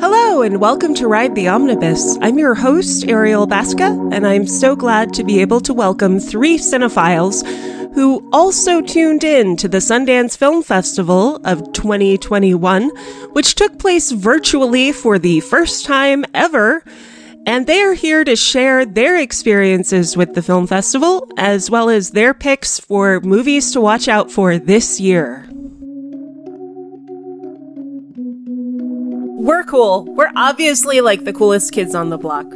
Hello, and welcome to Ride the Omnibus. I'm your host, Ariel Basca, and I'm so glad to be able to welcome three cinephiles who also tuned in to the Sundance Film Festival of 2021, which took place virtually for the first time ever. And they are here to share their experiences with the film festival, as well as their picks for movies to watch out for this year. We're cool. We're obviously like the coolest kids on the block.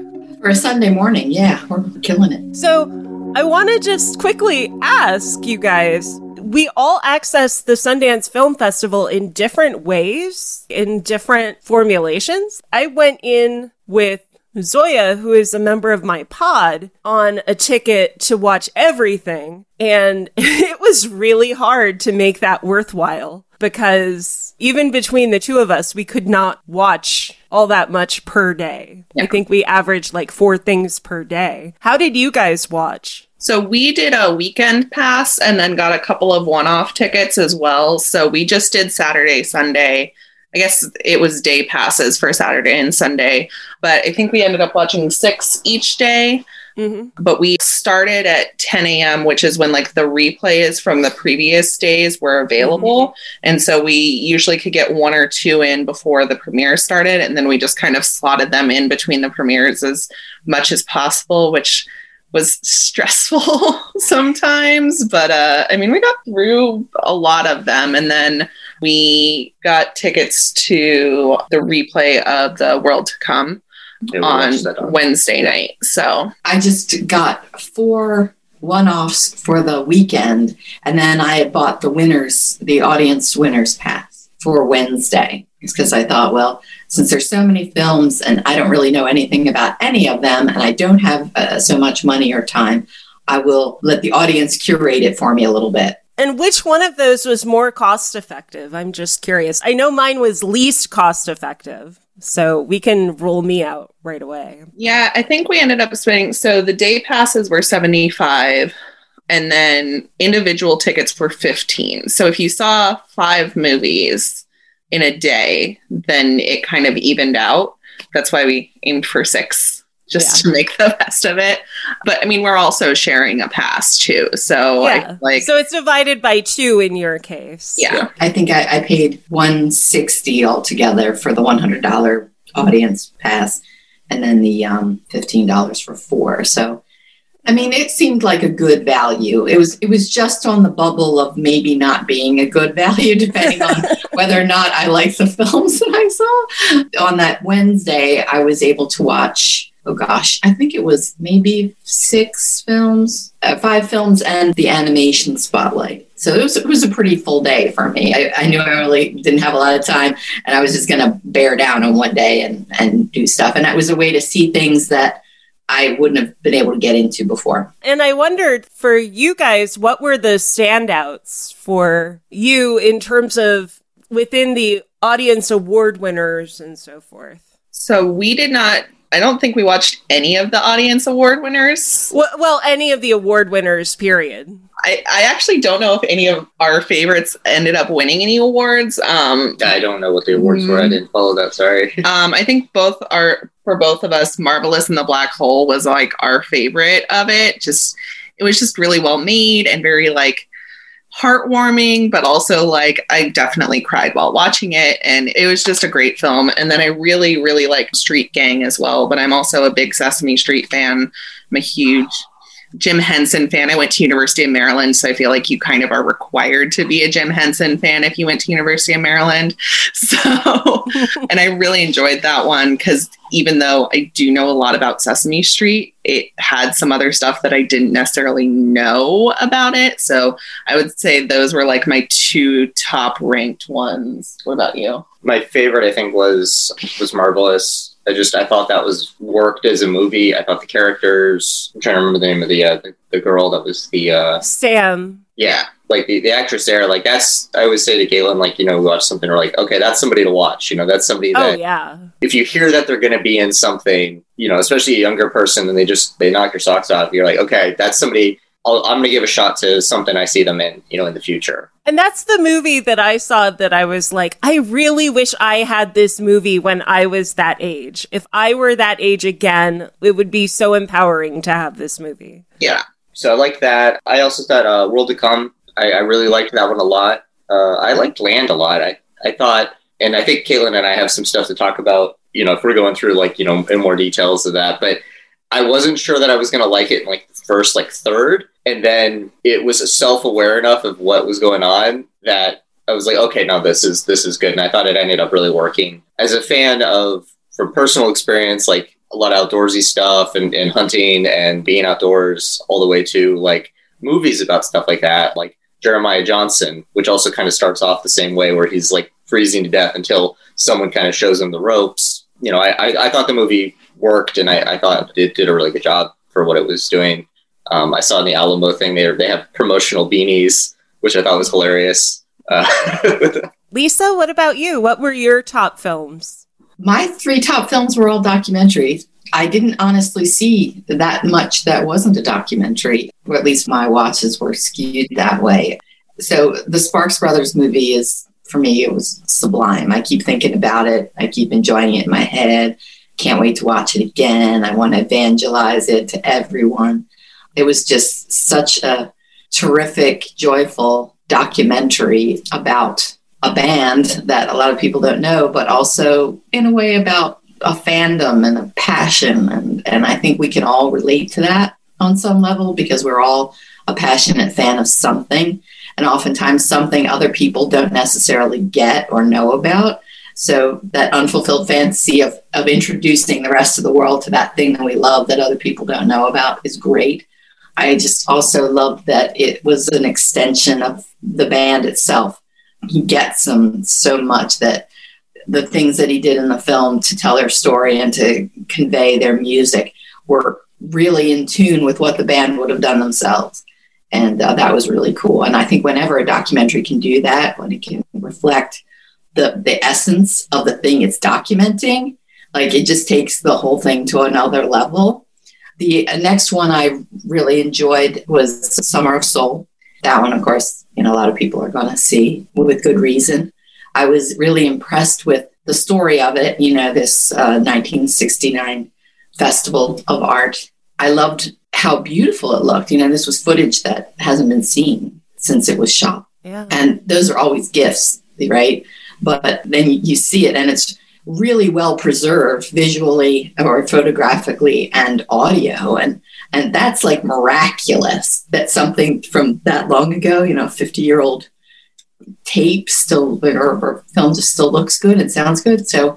For a Sunday morning, yeah, we're killing it. So, I want to just quickly ask you guys we all access the Sundance Film Festival in different ways, in different formulations. I went in with Zoya, who is a member of my pod, on a ticket to watch everything. And it was really hard to make that worthwhile because even between the two of us, we could not watch all that much per day. Yeah. I think we averaged like four things per day. How did you guys watch? So we did a weekend pass and then got a couple of one off tickets as well. So we just did Saturday, Sunday. I guess it was day passes for Saturday and Sunday, but I think we ended up watching six each day. Mm-hmm. But we started at 10 a.m., which is when like the replays from the previous days were available. Mm-hmm. And so we usually could get one or two in before the premiere started. And then we just kind of slotted them in between the premieres as much as possible, which was stressful sometimes. But uh, I mean, we got through a lot of them. And then we got tickets to the replay of the world to come on, on Wednesday night. So I just got four one offs for the weekend, and then I bought the winners, the audience winners pass for Wednesday because I thought, well, since there's so many films and I don't really know anything about any of them, and I don't have uh, so much money or time, I will let the audience curate it for me a little bit. And which one of those was more cost effective? I'm just curious. I know mine was least cost effective. So we can rule me out right away. Yeah, I think we ended up spending so the day passes were 75 and then individual tickets were 15. So if you saw 5 movies in a day, then it kind of evened out. That's why we aimed for 6 just yeah. to make the best of it. But I mean, we're also sharing a pass too. So yeah. I, like, so it's divided by two in your case. Yeah. yeah. I think I, I paid 160 altogether for the $100 audience pass and then the um, $15 for four. So, I mean, it seemed like a good value. It was it was just on the bubble of maybe not being a good value, depending on whether or not I like the films that I saw. On that Wednesday, I was able to watch oh gosh, I think it was maybe six films, uh, five films, and the animation spotlight. So it was, it was a pretty full day for me. I, I knew I really didn't have a lot of time, and I was just going to bear down on one day and, and do stuff. And that was a way to see things that I wouldn't have been able to get into before. And I wondered for you guys, what were the standouts for you in terms of within the audience award winners and so forth? So we did not I don't think we watched any of the audience award winners. Well, well, any of the award winners, period. I, I actually don't know if any of our favorites ended up winning any awards. Um, I don't know what the awards were. I mm. didn't follow that. Sorry. Um, I think both are for both of us. Marvelous and the Black Hole was like our favorite of it. Just it was just really well made and very like heartwarming, but also like I definitely cried while watching it. And it was just a great film. And then I really, really like Street Gang as well. But I'm also a big Sesame Street fan. I'm a huge Jim Henson fan. I went to University of Maryland, so I feel like you kind of are required to be a Jim Henson fan if you went to University of Maryland. So, and I really enjoyed that one because even though I do know a lot about Sesame Street, it had some other stuff that I didn't necessarily know about it. So I would say those were like my two top ranked ones. What about you? My favorite, I think, was was Marvelous I just I thought that was worked as a movie. I thought the characters. I'm trying to remember the name of the uh, the, the girl that was the uh, Sam. Yeah, like the, the actress there. Like that's I always say to Galen, like you know, we watch something, we're like, okay, that's somebody to watch. You know, that's somebody oh, that. Oh yeah. If you hear that they're going to be in something, you know, especially a younger person, and they just they knock your socks off, you're like, okay, that's somebody. i am going to give a shot to something I see them in, you know, in the future. And that's the movie that I saw that I was like, I really wish I had this movie when I was that age. If I were that age again, it would be so empowering to have this movie. Yeah. So I like that. I also thought uh, World to Come. I, I really liked that one a lot. Uh, I liked Land a lot. I, I thought, and I think Caitlin and I have some stuff to talk about. You know, if we're going through like you know in more details of that, but I wasn't sure that I was going to like it in like first like third, and then it was self aware enough of what was going on that I was like, okay, now this is this is good, and I thought it ended up really working. As a fan of from personal experience, like a lot of outdoorsy stuff and, and hunting and being outdoors, all the way to like movies about stuff like that, like Jeremiah Johnson, which also kind of starts off the same way, where he's like freezing to death until someone kind of shows him the ropes. You know, I, I, I thought the movie worked, and I, I thought it did a really good job for what it was doing. Um, I saw in the Alamo thing they they have promotional beanies, which I thought was hilarious. Uh, Lisa, what about you? What were your top films? My three top films were all documentaries. I didn't honestly see that much that wasn't a documentary, or at least my watches were skewed that way. So the Sparks Brothers movie is, for me, it was sublime. I keep thinking about it. I keep enjoying it in my head. Can't wait to watch it again. I want to evangelize it to everyone. It was just such a terrific, joyful documentary about a band that a lot of people don't know, but also in a way about a fandom and a passion. And, and I think we can all relate to that on some level because we're all a passionate fan of something. And oftentimes, something other people don't necessarily get or know about. So, that unfulfilled fantasy of, of introducing the rest of the world to that thing that we love that other people don't know about is great. I just also loved that it was an extension of the band itself. He gets them so much that the things that he did in the film to tell their story and to convey their music were really in tune with what the band would have done themselves. And uh, that was really cool. And I think whenever a documentary can do that, when it can reflect the, the essence of the thing it's documenting, like it just takes the whole thing to another level. The next one I really enjoyed was Summer of Soul. That one, of course, you know, a lot of people are going to see with good reason. I was really impressed with the story of it, you know, this uh, 1969 Festival of Art. I loved how beautiful it looked. You know, this was footage that hasn't been seen since it was shot. Yeah. And those are always gifts, right? But then you see it and it's really well preserved visually or photographically and audio. And and that's like miraculous that something from that long ago, you know, 50 year old tape still or, or film just still looks good and sounds good. So,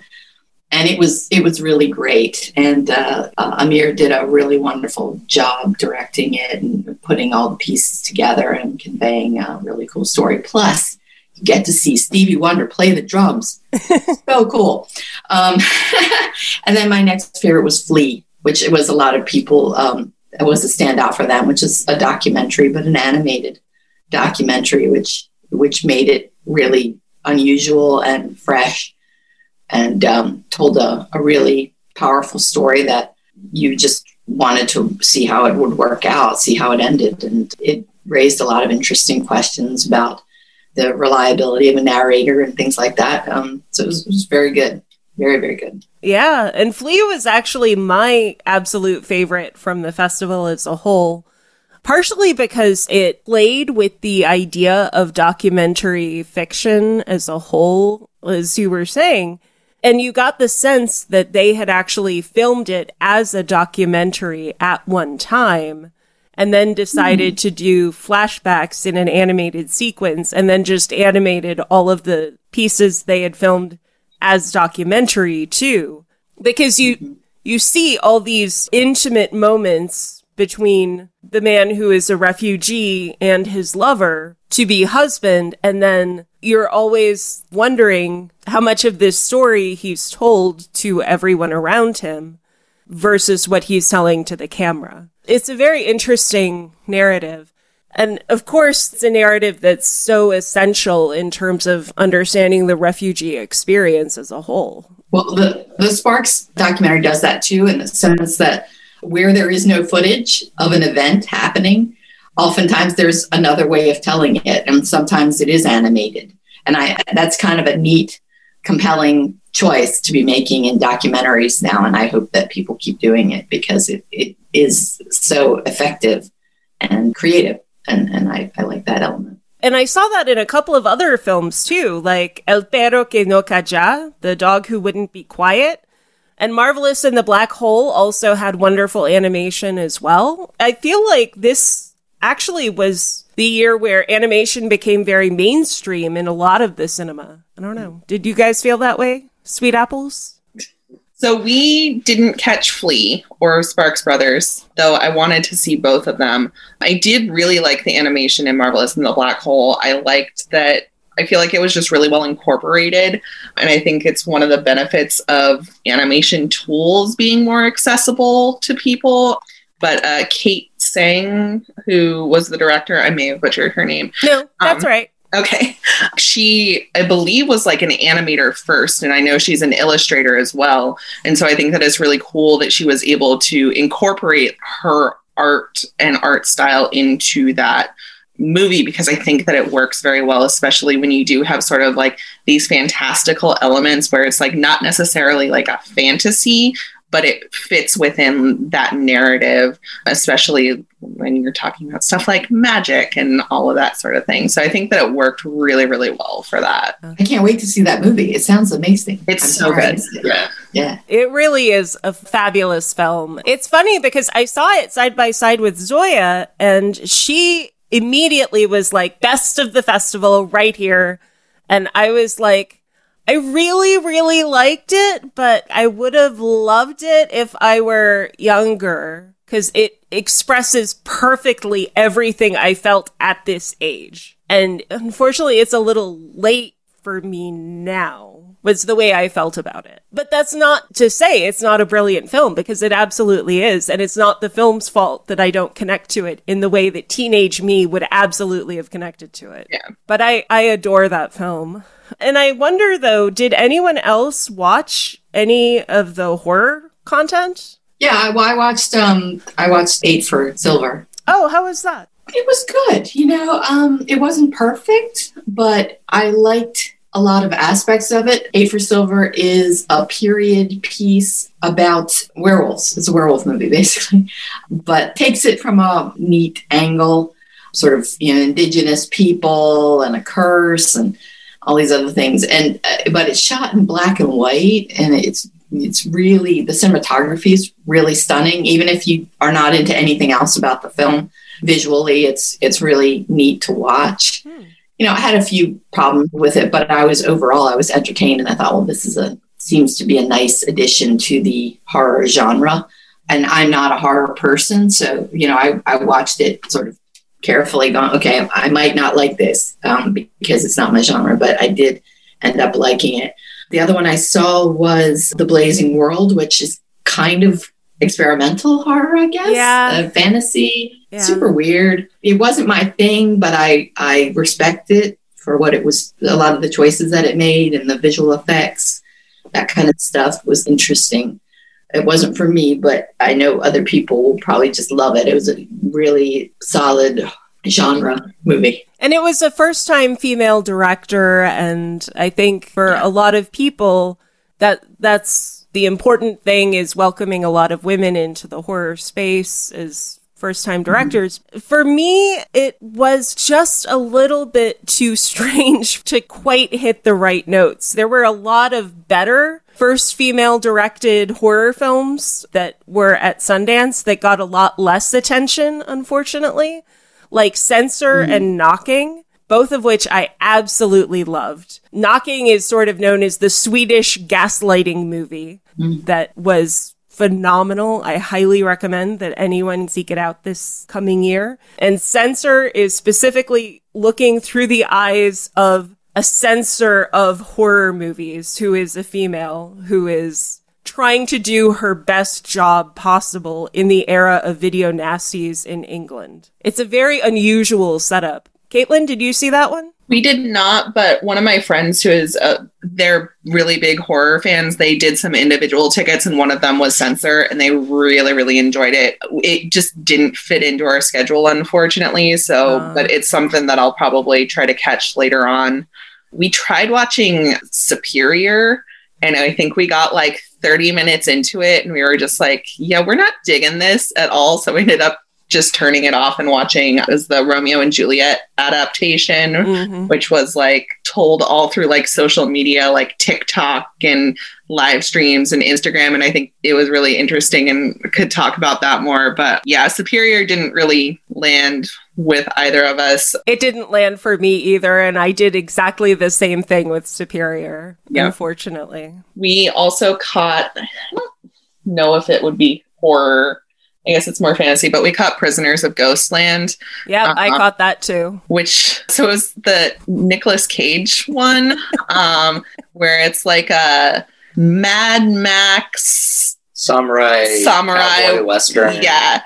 and it was it was really great. And uh, uh, Ahmir did a really wonderful job directing it and putting all the pieces together and conveying a really cool story. Plus, get to see Stevie Wonder play the drums. so cool. Um, and then my next favorite was Flee, which it was a lot of people. Um, it was a standout for them, which is a documentary, but an animated documentary, which which made it really unusual and fresh and um, told a, a really powerful story that you just wanted to see how it would work out, see how it ended. And it raised a lot of interesting questions about the reliability of a narrator and things like that. Um, so it was, it was very good. Very, very good. Yeah. And Flee was actually my absolute favorite from the festival as a whole partially because it played with the idea of documentary fiction as a whole, as you were saying. And you got the sense that they had actually filmed it as a documentary at one time and then decided mm. to do flashbacks in an animated sequence and then just animated all of the pieces they had filmed as documentary too. Because you, mm-hmm. you see all these intimate moments between the man who is a refugee and his lover to be husband. And then you're always wondering how much of this story he's told to everyone around him versus what he's telling to the camera. It's a very interesting narrative. And of course, it's a narrative that's so essential in terms of understanding the refugee experience as a whole. Well, the, the Sparks documentary does that too, in the sense that where there is no footage of an event happening, oftentimes there's another way of telling it, and sometimes it is animated. And I that's kind of a neat, compelling choice to be making in documentaries now. And I hope that people keep doing it because it, it is so effective and creative. And, and I, I like that element. And I saw that in a couple of other films too, like El Perro que no calla, the dog who wouldn't be quiet. And Marvelous in the Black Hole also had wonderful animation as well. I feel like this actually was the year where animation became very mainstream in a lot of the cinema. I don't know. Did you guys feel that way? Sweet apples? So we didn't catch Flee or Sparks Brothers, though I wanted to see both of them. I did really like the animation in Marvelous in the Black Hole. I liked that I feel like it was just really well incorporated. And I think it's one of the benefits of animation tools being more accessible to people. But uh, Kate Tsang, who was the director, I may have butchered her name. No, that's um, right. Okay. She, I believe, was like an animator first, and I know she's an illustrator as well. And so I think that it's really cool that she was able to incorporate her art and art style into that movie because I think that it works very well, especially when you do have sort of like these fantastical elements where it's like not necessarily like a fantasy, but it fits within that narrative, especially when you're talking about stuff like magic and all of that sort of thing. So I think that it worked really, really well for that. I can't wait to see that movie. It sounds amazing. It's I'm so good. Yeah. Yeah. It really is a fabulous film. It's funny because I saw it side by side with Zoya and she immediately was like, best of the festival right here. And I was like, I really, really liked it, but I would have loved it if I were younger because it expresses perfectly everything I felt at this age. And unfortunately, it's a little late for me now was the way I felt about it. But that's not to say it's not a brilliant film because it absolutely is. And it's not the film's fault that I don't connect to it in the way that teenage me would absolutely have connected to it. Yeah. But I, I adore that film. And I wonder though, did anyone else watch any of the horror content? Yeah, well, I watched um I watched Eight for Silver. Oh, how was that? It was good. You know, um, it wasn't perfect, but I liked a lot of aspects of it. Eight for Silver is a period piece about werewolves. It's a werewolf movie, basically, but takes it from a neat angle, sort of you know, indigenous people and a curse and all these other things. And uh, but it's shot in black and white, and it's it's really the cinematography is really stunning. Even if you are not into anything else about the film, visually, it's it's really neat to watch. Hmm you know, I had a few problems with it, but I was overall I was entertained, and I thought, well, this is a seems to be a nice addition to the horror genre. And I'm not a horror person, so you know, I, I watched it sort of carefully, going, okay, I might not like this um, because it's not my genre, but I did end up liking it. The other one I saw was The Blazing World, which is kind of experimental horror, I guess. Yeah. Uh, fantasy. Yeah. Super weird. It wasn't my thing, but I, I respect it for what it was, a lot of the choices that it made and the visual effects. That kind of stuff was interesting. It wasn't for me, but I know other people will probably just love it. It was a really solid genre movie. And it was a first time female director. And I think for yeah. a lot of people, that that's the important thing is welcoming a lot of women into the horror space as first time directors. Mm-hmm. For me, it was just a little bit too strange to quite hit the right notes. There were a lot of better first female directed horror films that were at Sundance that got a lot less attention, unfortunately, like Censor mm-hmm. and Knocking both of which I absolutely loved. Knocking is sort of known as the Swedish gaslighting movie mm. that was phenomenal. I highly recommend that anyone seek it out this coming year. And Censor is specifically looking through the eyes of a censor of horror movies who is a female who is trying to do her best job possible in the era of video nasties in England. It's a very unusual setup. Caitlin, did you see that one? We did not, but one of my friends who is uh, they're really big horror fans. They did some individual tickets, and one of them was censor, and they really, really enjoyed it. It just didn't fit into our schedule, unfortunately. So, Uh. but it's something that I'll probably try to catch later on. We tried watching Superior, and I think we got like 30 minutes into it, and we were just like, "Yeah, we're not digging this at all." So we ended up just turning it off and watching as the Romeo and Juliet adaptation Mhm. which was like told all through like social media, like TikTok and live streams and Instagram. And I think it was really interesting and could talk about that more. But yeah, Superior didn't really land with either of us. It didn't land for me either, and I did exactly the same thing with Superior, Yeah. unfortunately. We also caught, I don't know if it would be horror. I guess it's more fantasy, but we caught Prisoners of Ghostland. Yeah, I Uh-huh. caught that too. which so it was the Nicolas Cage one, um, where it's like a Mad Max Samurai, Samurai, cowboy western. Yeah,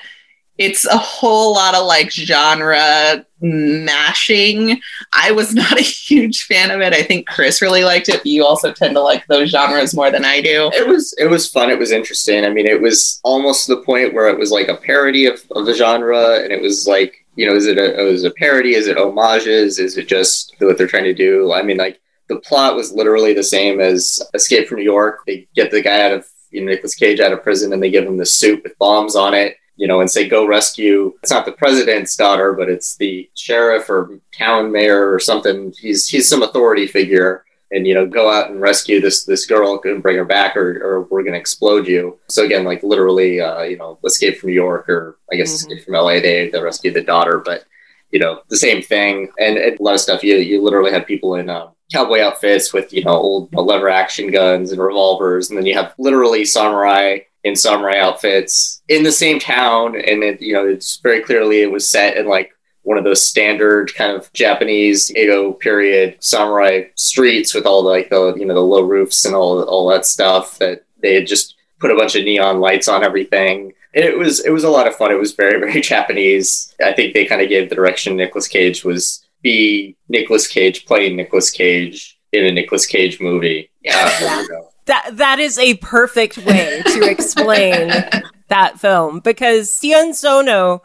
it's a whole lot of like genre mashing. I was not a huge fan of it. I think Chris really liked it, but you also tend to like those genres more than I do. It was it was fun. It was interesting. I mean, it was almost to the point where it was like a parody of, of the genre, and it was like, you know, is it a is a parody? Is it homages? Is it just what they're trying to do? I mean, like the plot was literally the same as Escape from New York. They get the guy out of you know Nicolas Cage out of prison, and they give him the suit with bombs on it. You know, and say go rescue. It's not the president's daughter, but it's the sheriff or town mayor or something. He's he's some authority figure and you know go out and rescue this this girl and bring her back or, or we're going to explode you so again like literally uh, you know escape from new york or i guess Mhm. escape from la they, they rescue the daughter but you know the same thing and, and a lot of stuff you you literally have people in uh, cowboy outfits with you know old lever action guns and revolvers and then you have literally samurai in samurai outfits in the same town and it you know it's very clearly it was set in like one of those standard kind of Japanese Edo period samurai streets with all the like the you know the low roofs and all all that stuff that they had just put a bunch of neon lights on everything. It was it was a lot of fun. It was very very Japanese. I think they kind of gave the direction Nicolas Cage was be Nicolas Cage playing Nicolas Cage in a Nicolas Cage movie. Yeah. there you. That that is a perfect way to explain that film because Sion Sono,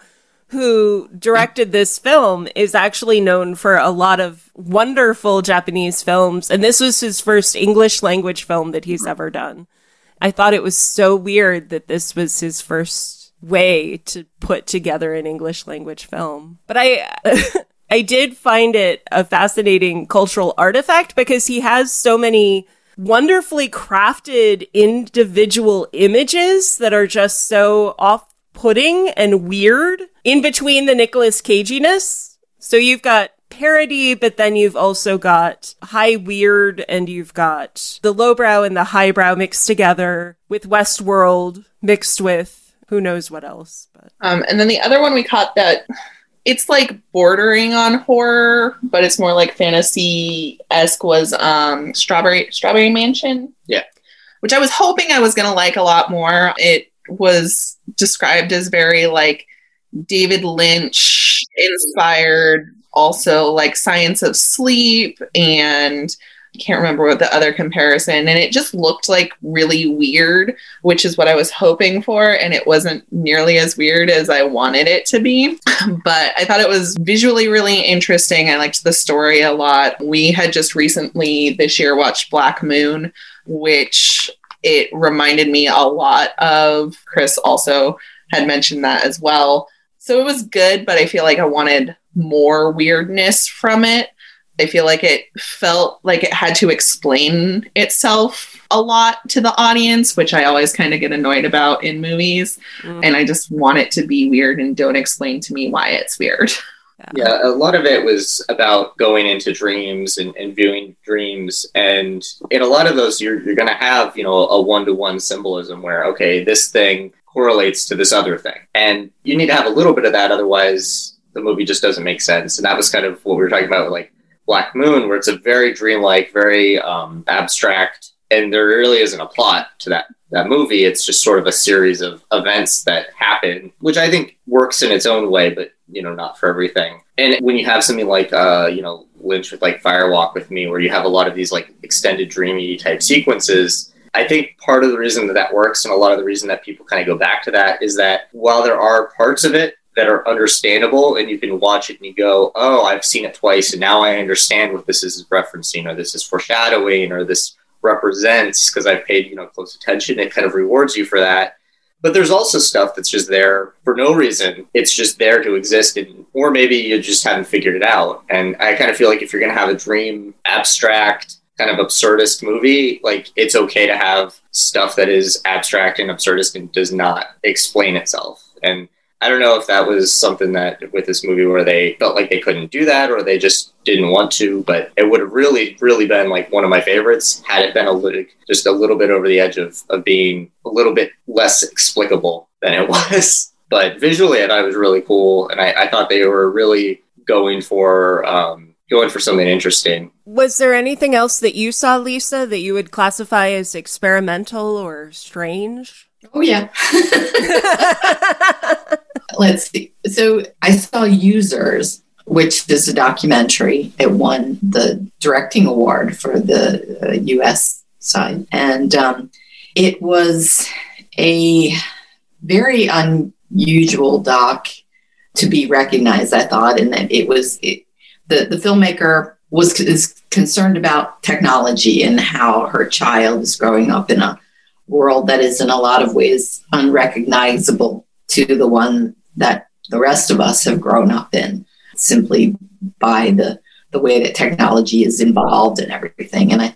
who directed this film, is actually known for a lot of wonderful Japanese films, and this was his first English language film that he's ever done. I thought it was so weird that this was his first way to put together an English language film. But I I did find it a fascinating cultural artifact because he has so many wonderfully crafted individual images that are just so off putting and weird in between the Nicolas Caginess. So you've got parody, but then you've also got high weird and you've got the lowbrow and the highbrow mixed together with Westworld mixed with who knows what else. But Um, and then the other one we caught that it's like bordering on horror, but it's more like fantasy esque was um, Strawberry Strawberry Mansion. Yeah. which I was hoping I was gonna like a lot more. It was described as very like David Lynch inspired, also like Science of Sleep and. I can't remember what the other comparison, and it just looked like really weird which is what I was hoping for, and it wasn't nearly as weird as I wanted it to be. But I thought it was visually really interesting. I liked the story a lot. We had just recently this year watched Black Moon, which it reminded me a lot of. Chris also had mentioned that as well. So it was good, but I feel like I wanted more weirdness from it. I feel like it felt like it had to explain itself a lot to the audience, which I always kind of get annoyed about in movies. mm, And I just want it to be weird and don't explain to me why it's weird. Yeah, a lot of it was about going into dreams and, and viewing dreams. And in a lot of those, you're, you're going to have, you know, a one to one symbolism where, okay, this thing correlates to this other thing. And you need to have a little bit of that. Otherwise, the movie just doesn't make sense. And that was kind of what we were talking about, like Black Moon, where it's a very dreamlike, very um, abstract, and there really isn't a plot to that that movie. It's just sort of a series of events that happen, which I think works in its own way, but you know, not for everything. And when you have something like, uh, you know, Lynch with like Firewalk with Me, where you have a lot of these like extended dreamy type sequences, I think part of the reason that that works and a lot of the reason that people kind of go back to that is that while there are parts of it that are understandable and you can watch it and you go, oh, I've seen it twice and now I understand what this is referencing or this is foreshadowing or this represents because I've paid, you know, close attention. It kind of rewards you for that. But there's also stuff that's just there for no reason. It's just there to exist, and, or maybe you just haven't figured it out. And I kind of feel like if you're going to have a dream, abstract, kind of absurdist movie, like it's okay to have stuff that is abstract and absurdist and does not explain itself. And I don't know if that was something that with this movie where they felt like they couldn't do that or they just didn't want to, but it would have really, really been like one of my favorites had it been a little, just a little bit over the edge of, of being a little bit less explicable than it was. But visually, I thought it was really cool, and I, I thought they were really going for um, going for something interesting. Was there anything else that you saw, Lisa, that you would classify as experimental or strange? Oh yeah. Let's see. So I saw Users, which is a documentary. It won the directing award for the uh, U.S. side, and um, it was a very unusual doc to be recognized. I thought, and that it was it, the the filmmaker was is concerned about technology and how her child is growing up in a world that is in a lot of ways unrecognizable to the one that the rest of us have grown up in simply by the the way that technology is involved and everything and i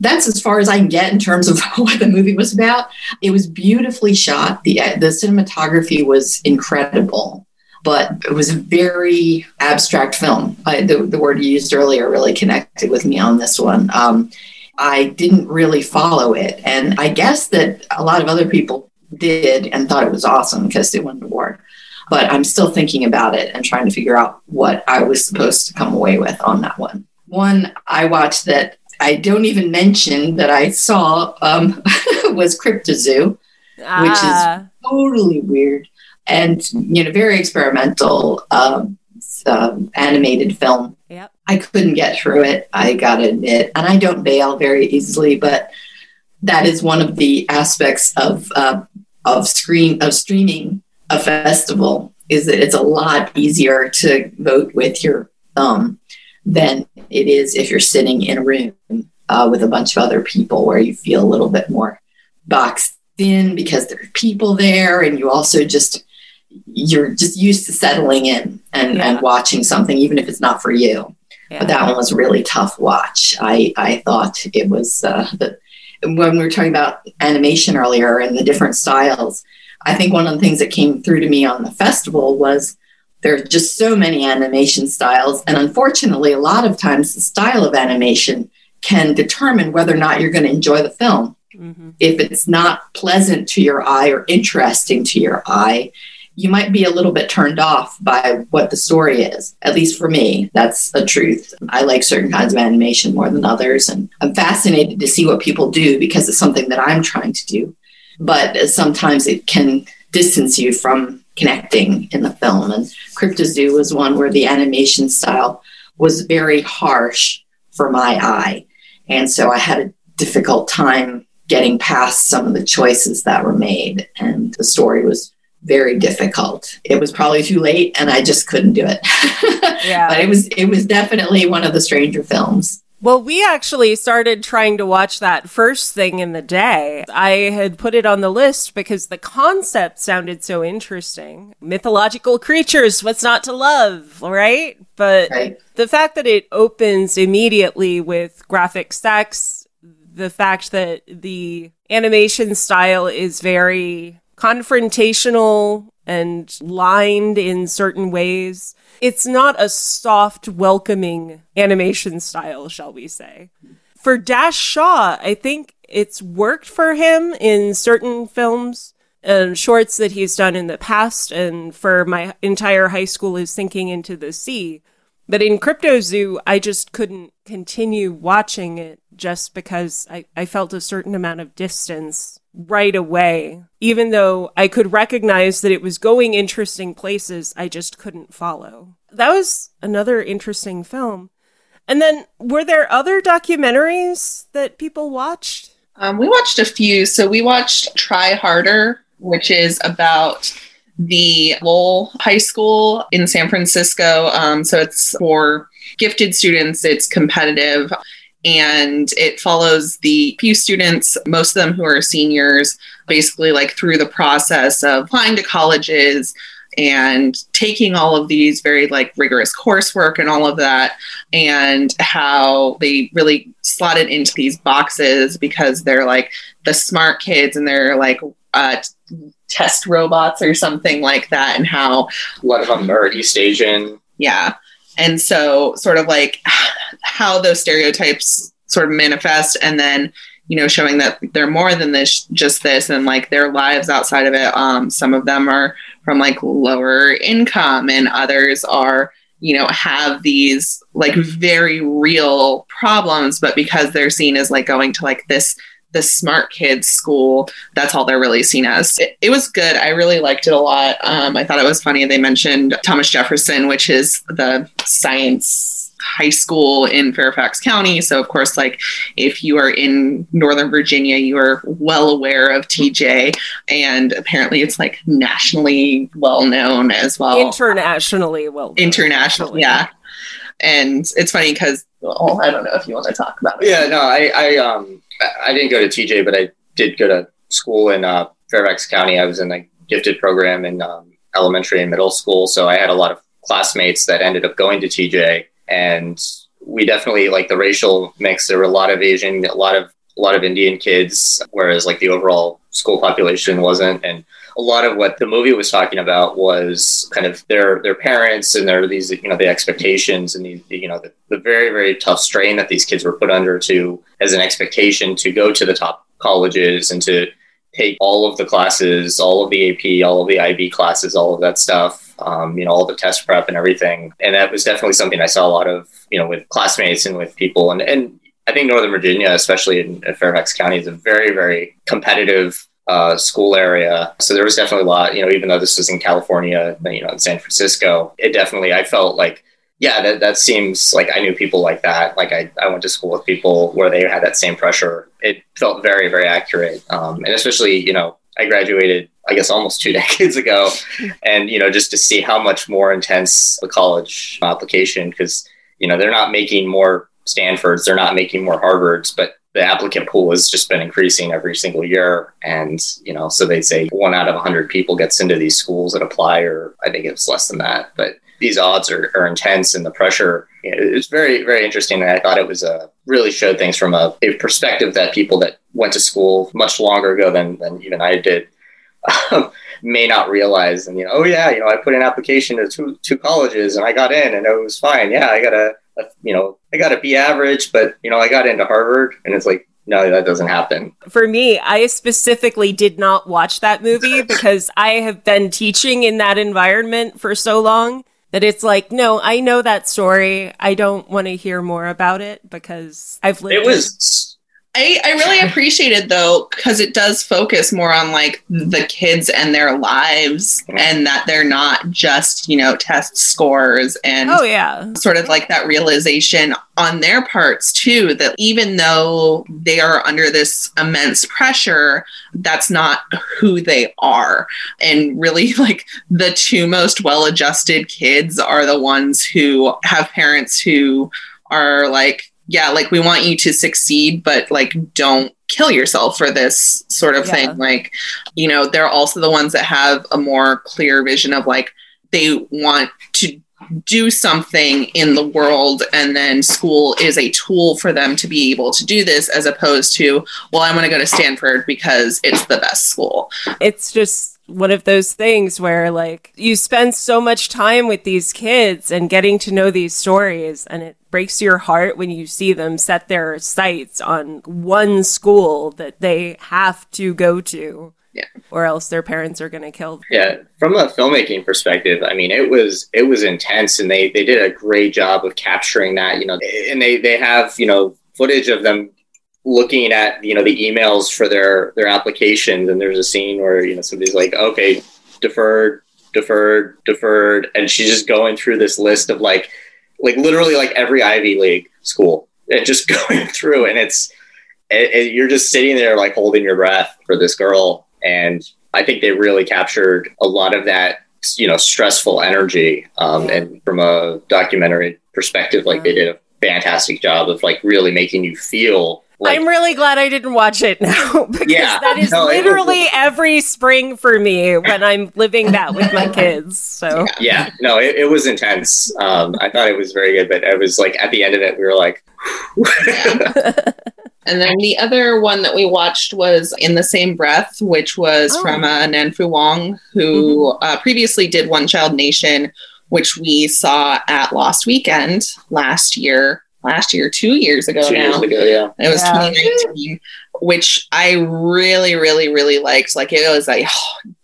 that's as far as I can get in terms of what the movie was about. It was beautifully shot. the The cinematography was incredible, but it was a very abstract film. I, the, the word you used earlier really connected with me on this one. Um, I didn't really follow it. And I guess that a lot of other people did and thought it was awesome because it won the award. But I'm still thinking about it and trying to figure out what I was supposed to come away with on that one. One I watched that I don't even mention that I saw um, was Cryptozoo, ah. which is ah. totally weird and you know very experimental um, um, animated film. Yep. I couldn't get through it. I got to admit, and I don't bail very easily, but that is one of the aspects of uh, of screen of streaming a festival is that it's a lot easier to vote with your thumb than it is if you're sitting in a room uh, with a bunch of other people where you feel a little bit more boxed in because there are people there and you also just you're just used to settling in and, yeah. and watching something, even if it's not for you. Yeah. But that one was a really tough watch. I, I thought it was uh, the, when we were talking about animation earlier and the different styles. I think one of the things that came through to me on the festival was there are just so many animation styles. And unfortunately, a lot of times the style of animation can determine whether or not you're going to enjoy the film. Mm-hmm. If it's not pleasant to your eye or interesting to your eye, you might be a little bit turned off by what the story is. At least for me, that's a truth. I like certain kinds of animation more than others. And I'm fascinated to see what people do because it's something that I'm trying to do. But sometimes it can distance you from connecting in the film. And Cryptozoo was one where the animation style was very harsh for my eye. And so I had a difficult time getting past some of the choices that were made. And the story was very difficult. It was probably too late and I just couldn't do it. yeah. but it was it was definitely one of the stranger films. Well, we actually started trying to watch that first thing in the day. I had put it on the list because the concept sounded so interesting. Mythological creatures, what's not to love, right? But right. the fact that it opens immediately with graphic sex, the fact that the animation style is very confrontational and lined in certain ways. It's not a soft, welcoming animation style, shall we say. For Dash Shaw, I think it's worked for him in certain films and shorts that he's done in the past, and for my entire high school is sinking into the sea. But in Cryptozoo, I just couldn't continue watching it just because I, I felt a certain amount of distance right away. Even though I could recognize that it was going interesting places, I just couldn't follow. That was another interesting film. And then, were there other documentaries that people watched? Um, we watched a few. So we watched Try Harder, which is about the Lowell High School in San Francisco. Um, so it's for gifted students, it's competitive. And it follows the few students, most of them who are seniors, basically like through the process of applying to colleges, and taking all of these very like rigorous coursework and all of that and how they really slot it into these boxes because they're like the smart kids and they're like uh, test robots or something like that and how a lot of them are east asian yeah and so sort of like how those stereotypes sort of manifest and then you know showing that they're more than this just this and like their lives outside of it. Um some of them are from like lower income and others are you know have these like very real problems but because they're seen as like going to like this the smart kids school that's all they're really seen as it, it was good i really liked it a lot um, i thought it was funny they mentioned thomas jefferson which is the science high school in Fairfax County. So, of course, like if you are in Northern Virginia, you are well aware of TJ. And apparently it's like nationally well known as well. Internationally well known. Internationally, yeah. And it's funny because, well, I don't know if you want to talk about it. Yeah, no, I, I, um, I didn't go to TJ, but I did go to school in uh, Fairfax County. I was in a gifted program in um, elementary and middle school. So I had a lot of classmates that ended up going to TJ and we definitely like the racial mix. There were a lot of Asian, a lot of a lot of Indian kids, whereas like the overall school population wasn't. And a lot of what the movie was talking about was kind of their their parents and their these you know the expectations and the, the you know the, the very very tough strain that these kids were put under to as an expectation to go to the top colleges and to take all of the classes, all of the AP, all of the IB classes, all of that stuff, um, you know, all the test prep and everything. And that was definitely something I saw a lot of, you know, with classmates and with people. And, and I think Northern Virginia, especially in, in Fairfax County, is a very, very competitive uh, school area. So there was definitely a lot, you know, even though this was in California, you know, in San Francisco, it definitely, I felt like yeah, that, that seems like I knew people like that. Like I, I went to school with people where they had that same pressure. It felt very, very accurate. Um, and especially, you know, I graduated, I guess, almost two decades ago. And, you know, just to see how much more intense the college application, because, you know, they're not making more Stanfords, they're not making more Harvards, but the applicant pool has just been increasing every single year. And, you know, so they say one out of 100 people gets into these schools that apply, or I think it's less than that. But these odds are, are intense and the pressure it's very very interesting and i thought it was a really showed things from a, a, perspective that people that went to school much longer ago than, than even i did um, may not realize and you know oh yeah you know i put an application to two, two colleges and i got in and it was fine yeah i got a, a you know i got a b average but you know i got into harvard and it's like no, that doesn't happen. For me, I specifically did not watch that movie because I have been teaching in that environment for so long that it's like, no, I know that story. I don't want to hear more about it because I've lived. It was I, I really appreciated though because it does focus more on like the kids and their lives and that they're not just you know test scores and oh yeah. sort of like that realization on their parts too that even though they are under this immense pressure that's not who they are. And really like the two most well-adjusted kids are the ones who have parents who are like yeah, like we want you to succeed, but like don't kill yourself for this sort of yeah. thing. Like, you know, they're also the ones that have a more clear vision of like they want to do something in the world and then school is a tool for them to be able to do this as opposed to well i'm going to go to stanford because it's the best school it's just one of those things where like you spend so much time with these kids and getting to know these stories and it breaks your heart when you see them set their sights on one school that they have to go to yeah. or else their parents are going to kill them. Yeah, from a filmmaking perspective, I mean, it was it was intense, and they they did a great job of capturing that. You know, and they they have you know footage of them looking at you know the emails for their their applications, and there's a scene where you know somebody's like, okay, deferred, deferred, deferred, and she's just going through this list of like like literally like every Ivy League school and just going through, and it's it, it, you're just sitting there like holding your breath for this girl, and I think they really captured a lot of that you know stressful energy um, and from a documentary perspective like they did a fantastic job of like really making you feel like, I'm really glad I didn't watch it now because Yeah. that is No, it was- literally every spring for me when I'm living that with my kids. So yeah no it, it was intense um, i thought it was very good but it was like at the end of it we were like And then the other one that we watched was In the Same Breath, which was Oh. from uh, Nanfu Wang, who uh, previously did One Child Nation, which we saw at Lost Weekend last year. Last year, two years ago two now. years ago yeah It was Yeah. 2019, which I really, really, really liked. Like it was a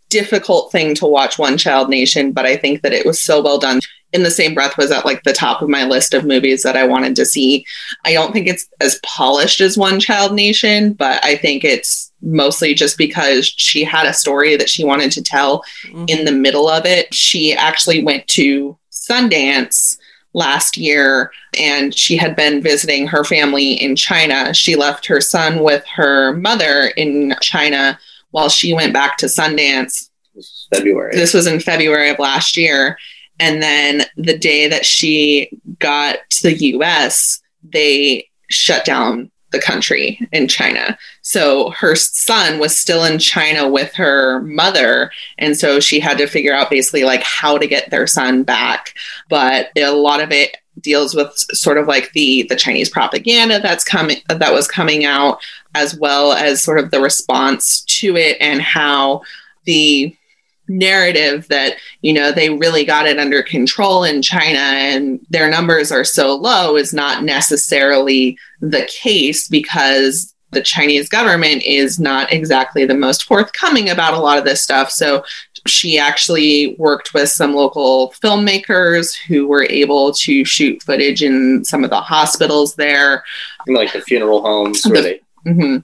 difficult thing to watch One Child Nation, but I think that it was so well done. In the same breath, was at like the top of my list of movies that I wanted to see. I don't think it's as polished as One Child Nation, but I think it's mostly just because she had a story that she wanted to tell mm-hmm. in the middle of it. She actually went to Sundance last year and she had been visiting her family in China. She left her son with her mother in China while she went back to Sundance. This was february This was in February of last year. And then the day that she got to the US, they shut down the country in China. So her son was still in China with her mother. And so she had to figure out basically like how to get their son back. But a lot of it deals with sort of like the the Chinese propaganda that's coming that was coming out as well as sort of the response to it and how the narrative that you know they really got it under control in China and their numbers are so low is not necessarily the case because the Chinese government is not exactly the most forthcoming about a lot of this stuff. So she actually worked with some local filmmakers who were able to shoot footage in some of the hospitals there. Like the funeral homes where they hmm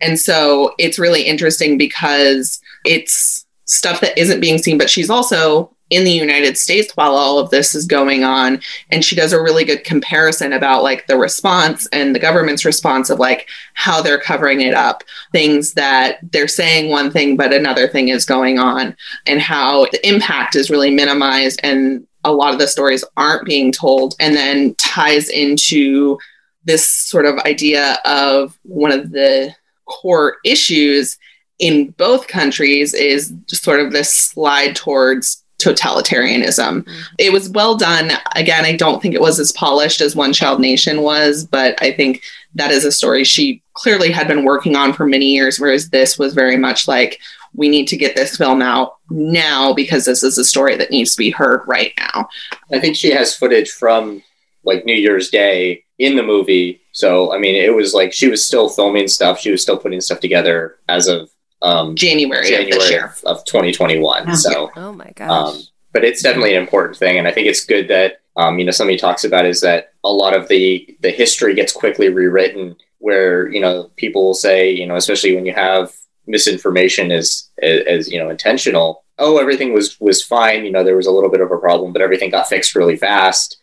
And so it's really interesting because it's stuff that isn't being seen, but she's also in the United States while all of this is going on. And she does a really good comparison about like the response and the government's response of like how they're covering it up, things that they're saying one thing, but another thing is going on, and how the impact is really minimized and a lot of the stories aren't being told, and then ties into this sort of idea of one of the core issues in both countries is sort of this slide towards totalitarianism. Mm-hmm. It was well done. Again, I don't think it was as polished as One Child Nation was, but I think that is a story she clearly had been working on for many years, whereas this was very much like, we need to get this film out now because this is a story that needs to be heard right now. I think she has footage from like New Year's Day in the movie. So I mean, it was like she was still filming stuff. She was still putting stuff together as of um, January, of this year. of, of 2021. Yeah. So, Oh my gosh. um, but it's definitely an important thing, and I think it's good that um, you know somebody talks about is that a lot of the the history gets quickly rewritten. Where you know people will say, you know, especially when you have misinformation as as, as you know intentional. Oh, everything was was fine. You know, there was a little bit of a problem, but everything got fixed really fast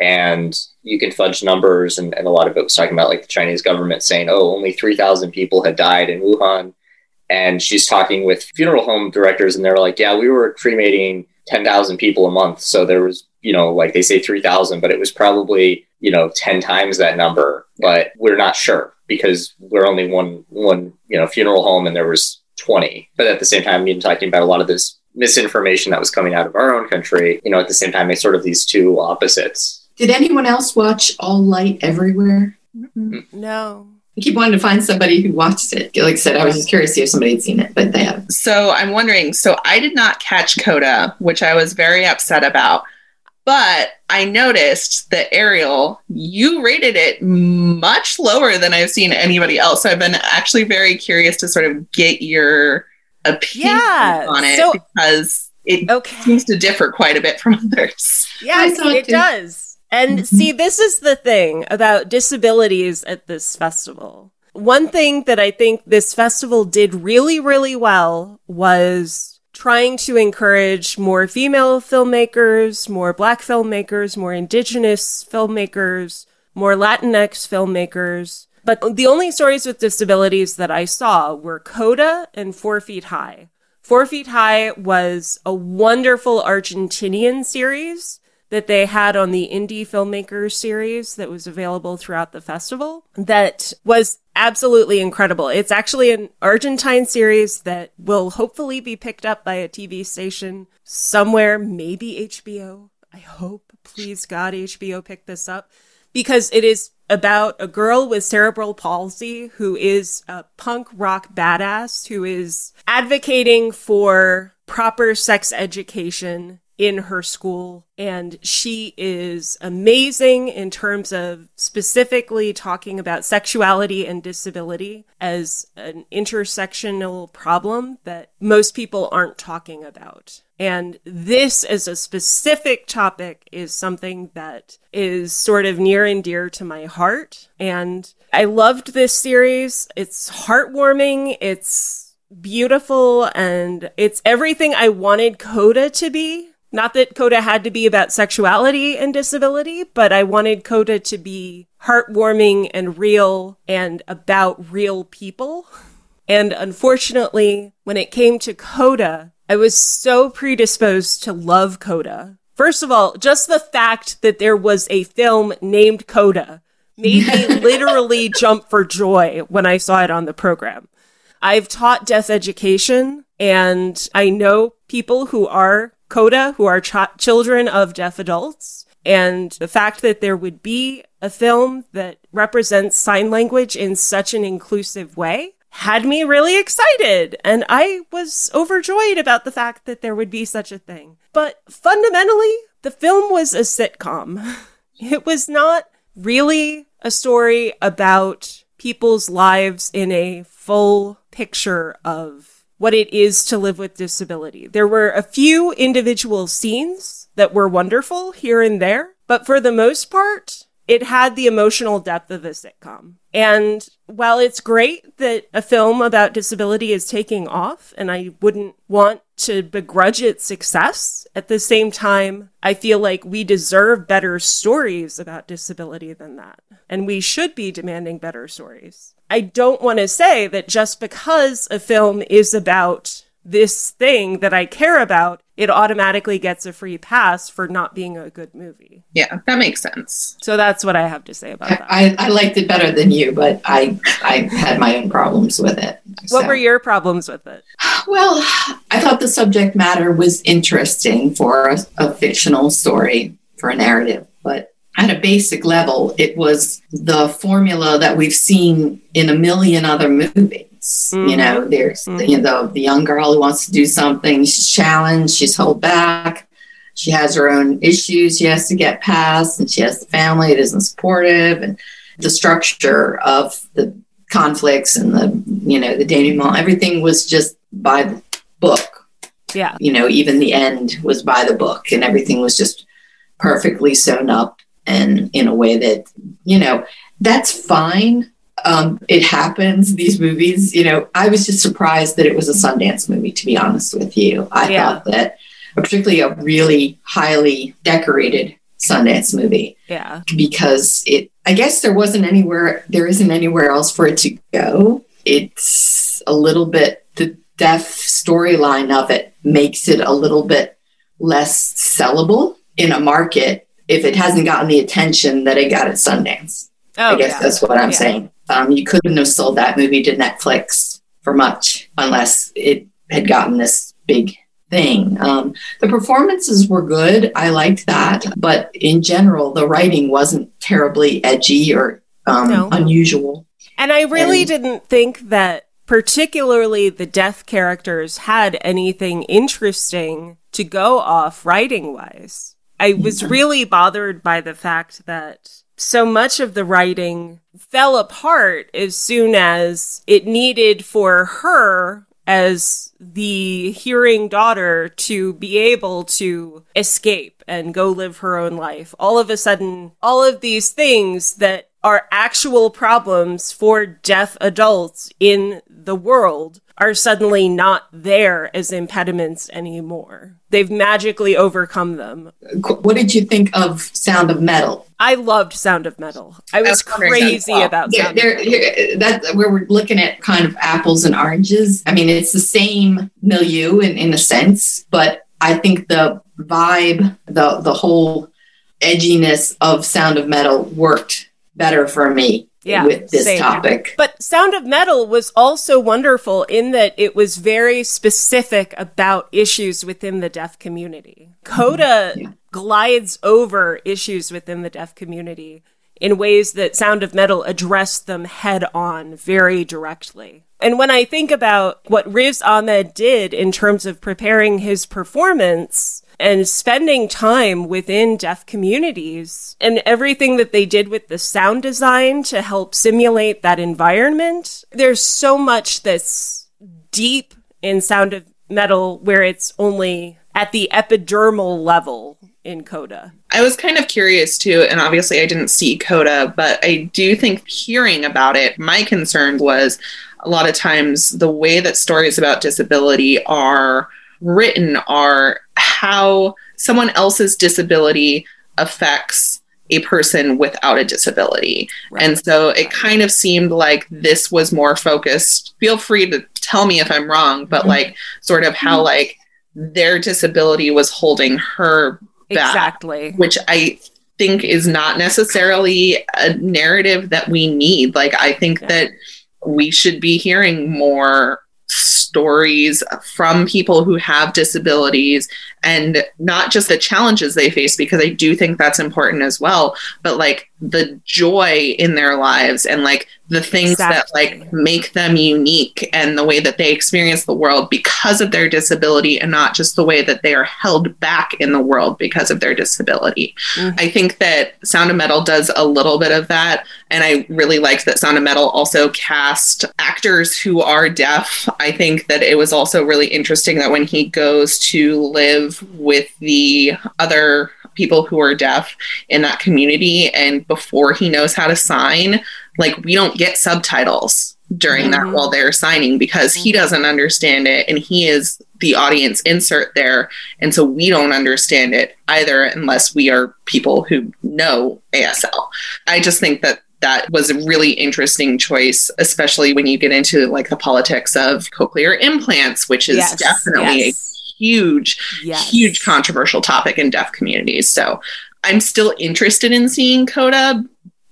and you can fudge numbers and, and a lot of it was talking about like the chinese government saying oh only 3000 people had died in wuhan and she's talking with funeral home directors and they're like yeah we were cremating 10000 people a month. So there was you know like they say 3000 but it was probably you know 10 times that number. But we're not sure because we're only one one you know funeral home and there was 20 but at the same time you're talking about a lot of this misinformation that was coming out of our own country you know at the same time it's sort of these two opposites. Did anyone else watch All Light Everywhere? no. I keep wanting to find somebody who watched it. Like I said, I was just curious to see if somebody had seen it, but they have. So I'm wondering. So I did not catch Coda, which I was very upset about. But I noticed that Ariel, you rated it much lower than I've seen anybody else. So I've been actually very curious to sort of get your opinion Yeah, on it so- because it Okay. seems to differ quite a bit from others. Yes, thought it too. does. And Mhm. see, this is the thing about disabilities at this festival. one thing that I think this festival did really, really well was trying to encourage more female filmmakers, more black filmmakers, more indigenous filmmakers, more Latinx filmmakers. But the only stories with disabilities that I saw were Coda and Four Feet High. Four Feet High was a wonderful Argentinian series that they had on the indie filmmakers series that was available throughout the festival that was absolutely incredible. It's actually an Argentine series that will hopefully be picked up by a TV station somewhere, maybe HBO. I hope, please God, HBO pick this up because it is about a girl with cerebral palsy who is a punk rock badass who is advocating for proper sex education in her school. And she is amazing in terms of specifically talking about sexuality and disability as an intersectional problem that most people aren't talking about. And this as a specific topic is something that is sort of near and dear to my heart. And I loved this series. It's heartwarming. It's beautiful and it's everything I wanted Coda to be not that Coda had to be about sexuality and disability, but I wanted Coda to be heartwarming and real and about real people. And unfortunately, when it came to Coda, I was so predisposed to love Coda. First of all, just the fact that there was a film named Coda made me literally jump for joy when I saw it on the program. I've taught deaf education and I know people who are CODA, who are ch- children of deaf adults. And the fact that there would be a film that represents sign language in such an inclusive way had me really excited. And I was overjoyed about the fact that there would be such a thing. But fundamentally, the film was a sitcom. It was not really a story about people's lives in a full picture of what it is to live with disability. There were a few individual scenes that were wonderful here and there, but for the most part, it had the emotional depth of a sitcom. And while it's great that a film about disability is taking off, and I wouldn't want to begrudge its success, at the same time, I feel like we deserve better stories about disability than that. And we should be demanding better stories. I don't want to say that just because a film is about this thing that I care about, it automatically gets a free pass for not being a good movie. Yeah, that makes sense. So that's what I have to say about that. I, I liked it better than you, but I I had my own problems with it. What were your problems with it? Well, I thought the subject matter was interesting for a, a fictional story, for a narrative, but at a basic level, it was the formula that we've seen in a million other movies. You Mhm. know, there's Mhm. you know the young girl who wants to do something, she's challenged, she's held back, she has her own issues she has to get past, and she has the family that isn't supportive, and the structure of the conflicts and the you know the denouement, everything was just by the book Yeah. you know, even the end was by the book and everything was just perfectly sewn up and in a way that, you know, that's fine. Um, it happens, these movies, you know, I was just surprised that it was a Sundance movie, to be honest with you. I Yeah. thought that, particularly a really highly decorated Sundance movie, Yeah. because it, I guess there wasn't anywhere, there isn't anywhere else for it to go. It's a little bit, the deaf storyline of it makes it a little bit less sellable in a market if it hasn't gotten the attention that it got at Sundance. Oh, I guess yeah. that's what I'm Yeah. saying. Um, you couldn't have sold that movie to Netflix for much unless it had gotten this big thing. Um, the performances were good. I liked that. But in general, the writing wasn't terribly edgy or um, No. unusual. And I really And- didn't think that particularly the deaf characters had anything interesting to go off writing wise. I was really bothered by the fact that so much of the writing fell apart as soon as it needed for her as the hearing daughter to be able to escape and go live her own life. All of a sudden, all of these things that are actual problems for deaf adults in the world are suddenly not there as impediments anymore. They've magically overcome them. What did you think of Sound of Metal? I loved Sound of Metal. I was crazy about yeah, Sound of Metal. That's where we're looking at kind of apples and oranges. I mean, it's the same milieu in, in a sense, but I think the vibe, the the whole edginess of Sound of Metal worked better for me Yeah, with this same. topic. But Sound of Metal was also wonderful in that it was very specific about issues within the deaf community. Mm-hmm. Coda Yeah. glides over issues within the deaf community in ways that Sound of Metal addressed them head on very directly. And when I think about what Riz Ahmed did in terms of preparing his performance and spending time within deaf communities and everything that they did with the sound design to help simulate that environment, there's so much that's deep in Sound of Metal where it's only at the epidermal level in Coda. I was kind of curious too, and obviously I didn't see Coda, but I do think hearing about it, my concern was a lot of times the way that stories about disability are written are how someone else's disability affects a person without a disability. And so it kind of seemed like this was more focused. Feel free to tell me if I'm wrong, but Mhm. like sort of how like their disability was holding her back Exactly. which I think is not necessarily a narrative that we need. Like, I think Yeah. that we should be hearing more stories from people who have disabilities and not just the challenges they face, because I do think that's important as well, but like the joy in their lives and like the things that like make them unique and the way that they experience the world because of their disability and not just the way that they are held back in the world because of their disability. Mhm. I think that Sound of Metal does a little bit of that. And I really liked that Sound of Metal also cast actors who are deaf. I think that it was also really interesting that when he goes to live with the other people who are deaf in that community and before he knows how to sign, like we don't get subtitles during that Mhm. while they're signing because he doesn't understand it and he is the audience insert there and so we don't understand it either unless we are people who know ASL. I just think that that was a really interesting choice, especially when you get into like the politics of cochlear implants, which is Yes, definitely yes. a huge, Yes. huge controversial topic in deaf communities. So I'm still interested in seeing Coda,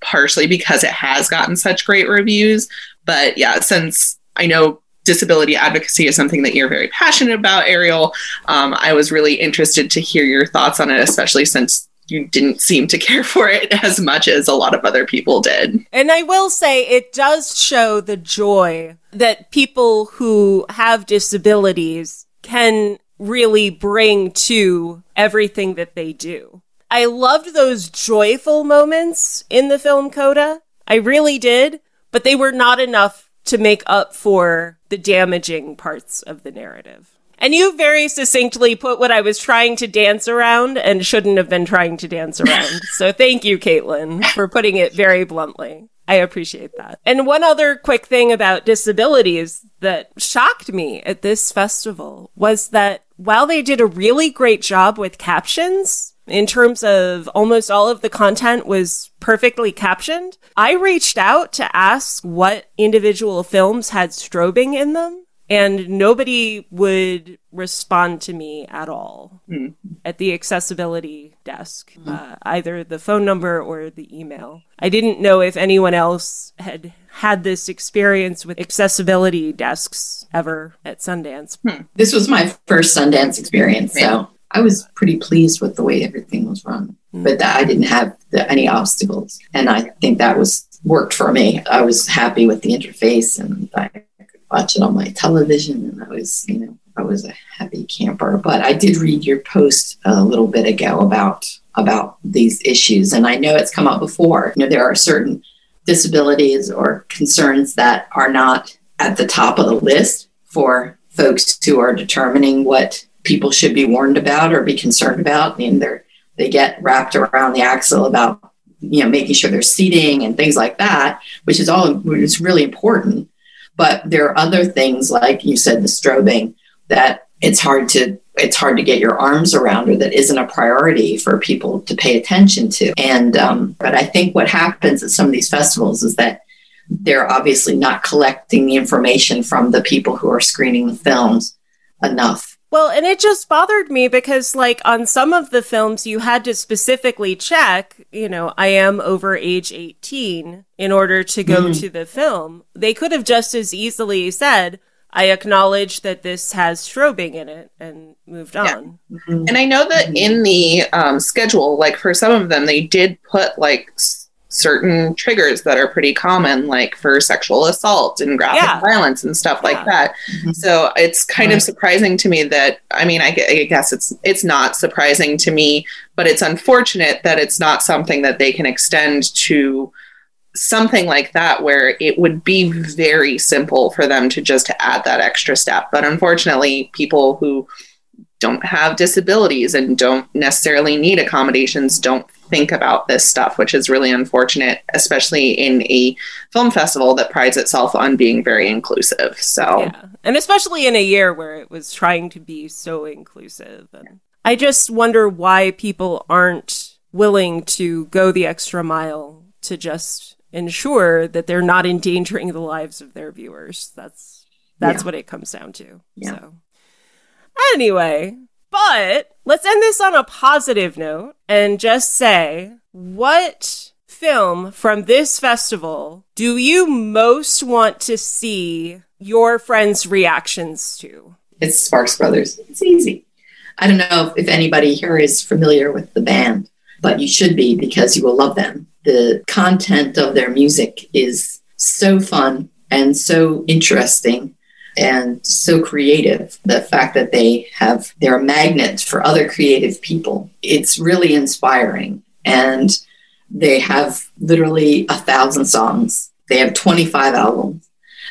partially because it has gotten such great reviews. But yeah, since I know disability advocacy is something that you're very passionate about, Ariel, um, I was really interested to hear your thoughts on it, especially since you didn't seem to care for it as much as a lot of other people did. And I will say it does show the joy that people who have disabilities can really bring to everything that they do. I loved those joyful moments in the film Coda. I really did, but they were not enough to make up for the damaging parts of the narrative. And you very succinctly put what I was trying to dance around and shouldn't have been trying to dance around. so thank you, Caitlin, for putting it very bluntly. I appreciate that. And one other quick thing about disabilities that shocked me at this festival was that while they did a really great job with captions, in terms of almost all of the content was perfectly captioned, I reached out to ask what individual films had strobing in them, and nobody would respond to me at all Hmm. at the accessibility desk, uh, either the phone number or the email. I didn't know if anyone else had had this experience with accessibility desks ever at Sundance. This was my first Sundance experience, so I was pretty pleased with the way everything was run. Mm. But that I didn't have the, any obstacles, and I think that was worked for me. I was happy with the interface, and I watch it on my television, and I was, you know, I was a happy camper. But I did read your post a little bit ago about about these issues, and I know it's come up before. You know, there are certain disabilities or concerns that are not at the top of the list for folks who are determining what people should be warned about or be concerned about and they're they get wrapped around the axle about you know, making sure there's seating and things like that, which is all is really important. But there are other things like you said, the strobing that it's hard to it's hard to get your arms around or that isn't a priority for people to pay attention to. And um, but I think what happens at some of these festivals is that they're obviously not collecting the information from the people who are screening the films enough. Well, and it just bothered me because, like, on some of the films, you had to specifically check, you know, I am over age 18 in order to go mm. to the film. They could have just as easily said, I acknowledge that this has strobing in it and moved yeah. on. Mm-hmm. And I know that mm-hmm. in the um, schedule, like for some of them, they did put like s- certain triggers that are pretty common, like for sexual assault and graphic yeah. violence and stuff yeah. like that. Mm-hmm. So it's kind right. of surprising to me that I mean, I, I guess it's it's not surprising to me, but it's unfortunate that it's not something that they can extend to something like that where it would be very simple for them to just add that extra step but unfortunately people who don't have disabilities and don't necessarily need accommodations don't think about this stuff which is really unfortunate especially in a film festival that prides itself on being very inclusive so yeah. and especially in a year where it was trying to be so inclusive and i just wonder why people aren't willing to go the extra mile to just ensure that they're not endangering the lives of their viewers. That's that's yeah. what it comes down to. Yeah. So anyway, but let's end this on a positive note and just say what film from this festival do you most want to see your friends' reactions to? It's Sparks Brothers. It's easy. I don't know if anybody here is familiar with the band, but you should be because you will love them the content of their music is so fun and so interesting and so creative. The fact that they have, they're a magnet for other creative people. It's really inspiring. And they have literally a thousand songs. They have 25 albums.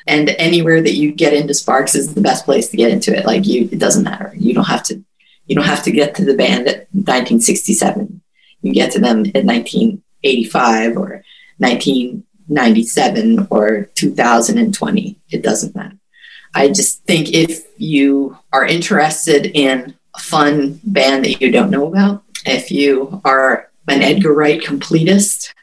And anywhere that you get into Sparks is the best place to get into it. Like you, it doesn't matter. You don't have to, you don't have to get to the band at 1967. You get to them in 1985 or 1997 or 2020. It doesn't matter. I just think if you are interested in a fun band that you don't know about, if you are an Edgar Wright completist,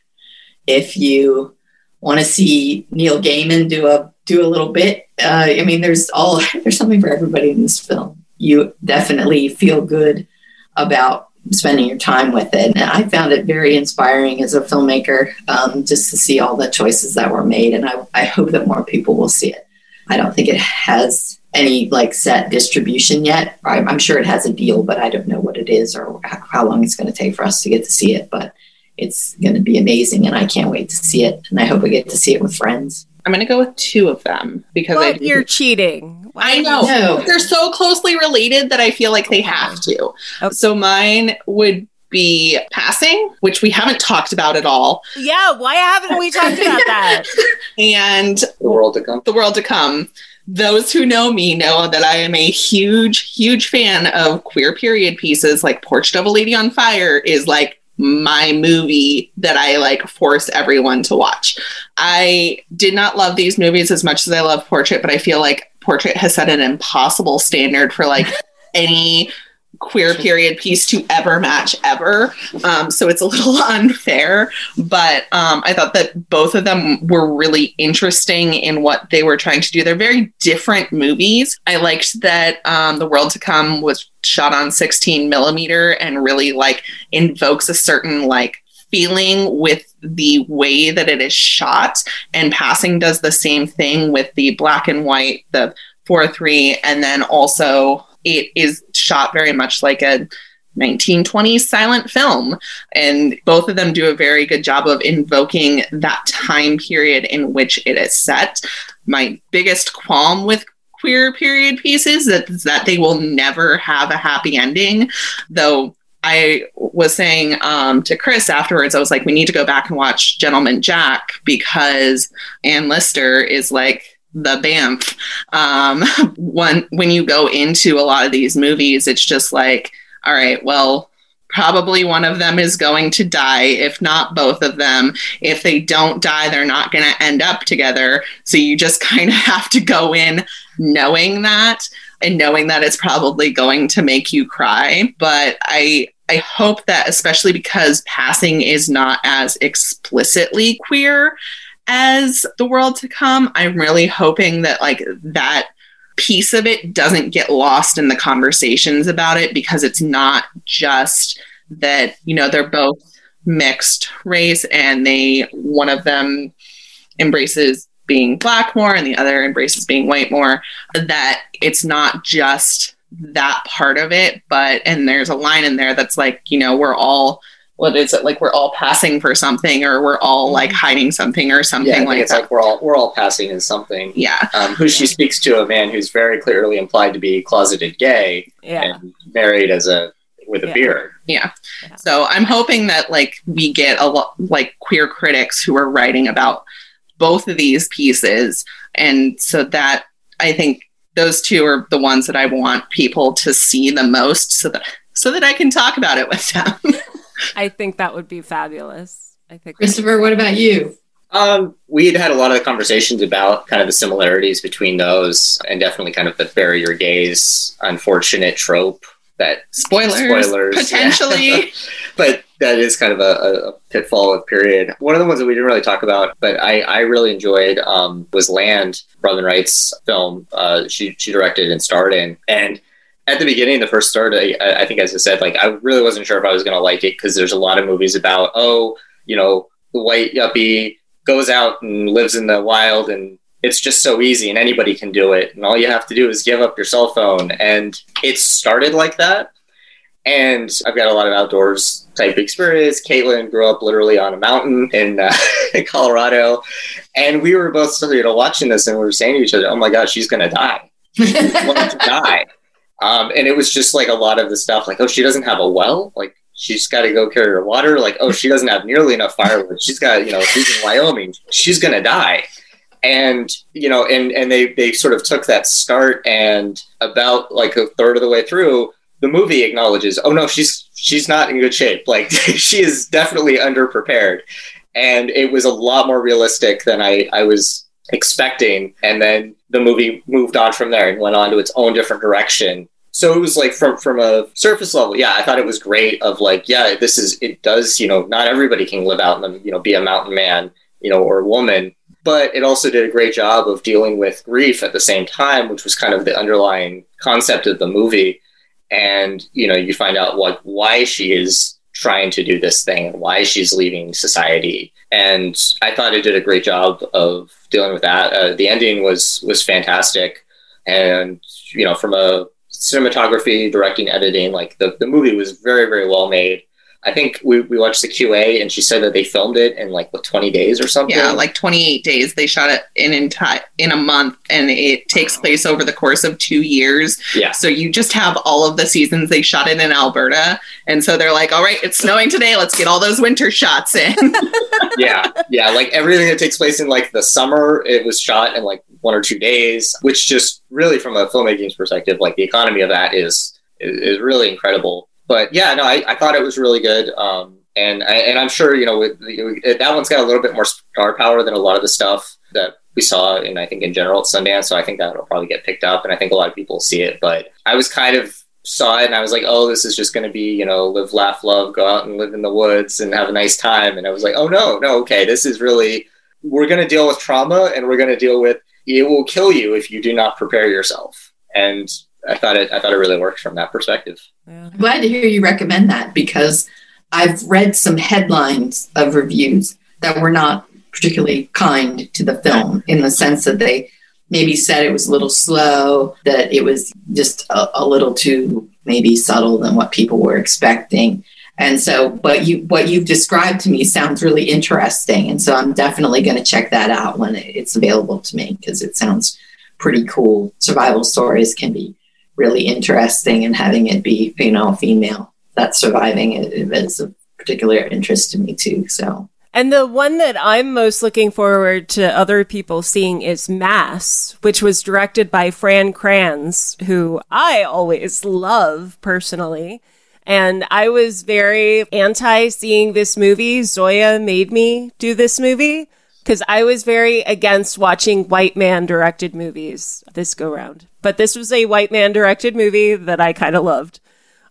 if you want to see Neil Gaiman do a do a little bit, uh, I mean, there's all there's something for everybody in this film. You definitely feel good about spending your time with it. And I found it very inspiring as a filmmaker um, just to see all the choices that were made. And I, I hope that more people will see it. I don't think it has any like set distribution yet. I'm, I'm sure it has a deal, but I don't know what it is or how long it's going to take for us to get to see it. But it's going to be amazing, and I can't wait to see it. And I hope I get to see it with friends. I'm going to go with two of them because but you're cheating. Why I know. know. They're so closely related that I feel like they have to. Okay. So mine would be passing, which we haven't talked about at all. Yeah, why haven't we talked about that? and the world to come. The world to come. Those who know me know that I am a huge, huge fan of queer period pieces. Like Portrait of a Lady on Fire is like my movie that I like force everyone to watch. I did not love these movies as much as I love Portrait, but I feel like Portrait has set an impossible standard for like any queer period piece to ever match ever. Um, so it's a little unfair, but um, I thought that both of them were really interesting in what they were trying to do. They're very different movies. I liked that um, The World to Come was shot on 16 millimeter and really like invokes a certain like feeling with the way that it is shot and passing does the same thing with the black and white the 4-3 and then also it is shot very much like a 1920s silent film. And both of them do a very good job of invoking that time period in which it is set. My biggest qualm with queer period pieces is that they will never have a happy ending, though I was saying um, to Chris afterwards, I was like, we need to go back and watch Gentleman Jack because Anne Lister is like the BAMF. Um, when when you go into a lot of these movies, it's just like, all right, well, probably one of them is going to die, if not both of them. If they don't die, they're not going to end up together. So you just kind of have to go in knowing that and knowing that it's probably going to make you cry. But I I hope that especially because passing is not as explicitly queer as the world to come, I'm really hoping that like that piece of it doesn't get lost in the conversations about it because it's not just that, you know, they're both mixed race and they one of them embraces being black more and the other embraces being white more that it's not just that part of it but and there's a line in there that's like you know we're all what is it like we're all passing for something or we're all like hiding something or something Yeah, I think like it's that like we're all we're all passing in something. yeah Um, who she speaks to a man who's very clearly implied to be closeted gay Yeah. and married as a with a Yeah. beard. Yeah. Yeah. So I'm hoping that like we get a lot like queer critics who are writing about both of these pieces. And so that I think those two are the ones that I want people to see the most so that so that I can talk about it with them. I think that would be fabulous. I think Christopher, what about you? Um, we had had a lot of conversations about kind of the similarities between those, and definitely kind of the bury your gays unfortunate trope that Spoilers, Spoilers, yeah. potentially. but that is kind of a, a pitfall of period. One of the ones that we didn't really talk about, but I, I really enjoyed um, was Land, Robin Wright's film. Uh, she she directed and starred in, and at the beginning, the first start, I, I think, as I said, like I really wasn't sure if I was going to like it because there's a lot of movies about oh, you know, the white yuppie goes out and lives in the wild and it's just so easy and anybody can do it and all you have to do is give up your cell phone and it started like that and I've got a lot of outdoors type experience. Caitlin grew up literally on a mountain in, uh, in Colorado, and we were both you know watching this, and we were saying to each other, "Oh my God, she's gonna die! She's going to die!" Um, and it was just like a lot of the stuff, like, "Oh, she doesn't have a well, like." She's got to go carry her water. Like, oh, she doesn't have nearly enough firewood. She's got, you know, she's in Wyoming. She's gonna die and you know and and they they sort of took that start and about like a third of the way through the movie acknowledges oh no she's she's not in good shape like she is definitely underprepared and it was a lot more realistic than i i was expecting and then the movie moved on from there and went on to its own different direction so it was like from from a surface level yeah i thought it was great of like yeah this is it does you know not everybody can live out the you know be a mountain man you know or a woman but it also did a great job of dealing with grief at the same time, which was kind of the underlying concept of the movie. And you know, you find out what why she is trying to do this thing and why she's leaving society. And I thought it did a great job of dealing with that. Uh, the ending was was fantastic, and you know, from a cinematography, directing, editing, like the, the movie was very very well made. I think we, we watched the QA and she said that they filmed it in like what 20 days or something. Yeah, like 28 days. They shot it in enti- in a month, and it takes place over the course of two years. Yeah. So you just have all of the seasons. They shot it in Alberta, and so they're like, "All right, it's snowing today. Let's get all those winter shots in." yeah, yeah, like everything that takes place in like the summer, it was shot in like one or two days, which just really, from a filmmaking perspective, like the economy of that is, is really incredible. But yeah, no, I, I thought it was really good, um, and I, and I'm sure you know with, that one's got a little bit more star power than a lot of the stuff that we saw, and I think in general at Sundance. So I think that'll probably get picked up, and I think a lot of people will see it. But I was kind of saw it and I was like, oh, this is just going to be, you know, live, laugh, love, go out and live in the woods and have a nice time. And I was like, oh, no, no, okay, this is really, we're going to deal with trauma and we're going to deal with it will kill you if you do not prepare yourself. And I thought it, I thought it really worked from that perspective. Yeah. I'm glad to hear you recommend that because I've read some headlines of reviews that were not particularly kind to the film in the sense that they maybe said it was a little slow, that it was just a, a little too maybe subtle than what people were expecting. And so, but you, what you've described to me sounds really interesting. And so I'm definitely going to check that out when it's available to me because it sounds pretty cool. Survival stories can be really interesting and having it be, you know, female that's surviving is of particular interest to me too. So And the one that I'm most looking forward to other people seeing is Mass, which was directed by Fran Kranz, who I always love personally. And I was very anti seeing this movie. Zoya made me do this movie because I was very against watching white man directed movies this go round. But this was a white man directed movie that I kind of loved.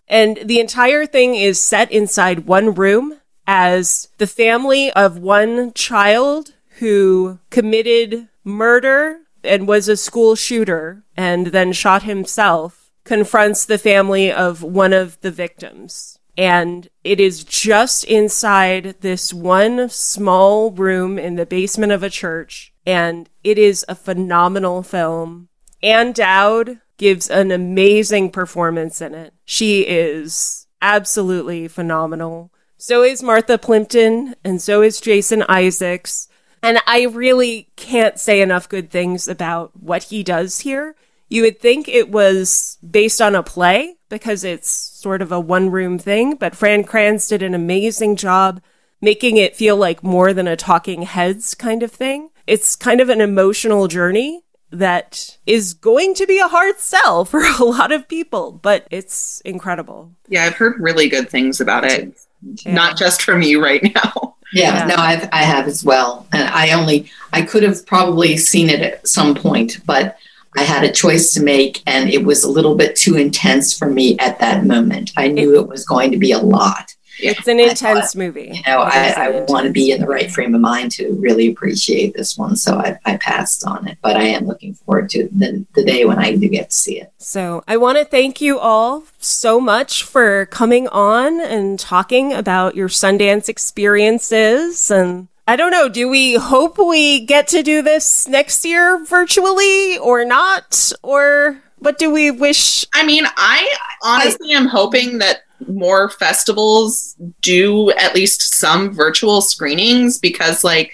And the entire thing is set inside one room as the family of one child who committed murder and was a school shooter and then shot himself confronts the family of one of the victims. And it is just inside this one small room in the basement of a church. And it is a phenomenal film. Ann Dowd gives an amazing performance in it. She is absolutely phenomenal. So is Martha Plimpton, and so is Jason Isaacs. And I really can't say enough good things about what he does here. You would think it was based on a play because it's sort of a one room thing, but Fran Kranz did an amazing job making it feel like more than a talking heads kind of thing. It's kind of an emotional journey that is going to be a hard sell for a lot of people, but it's incredible. Yeah, I've heard really good things about it. Yeah. Not just from you right now. Yeah, Yeah. no, I've, I have as well. And I only, I could have probably seen it at some point, but I had a choice to make and it was a little bit too intense for me at that moment. I knew it was going to be a lot. It's an intense movie. You know, I, I want to be in the right frame of mind to really appreciate this one. So I, I passed on it, but I am looking forward to the, the day when I do get to see it. So I want to thank you all so much for coming on and talking about your Sundance experiences. And I don't know, do we hope we get to do this next year virtually or not? Or what do we wish? I mean, I honestly am hoping that more festivals do at least some virtual screenings because, like,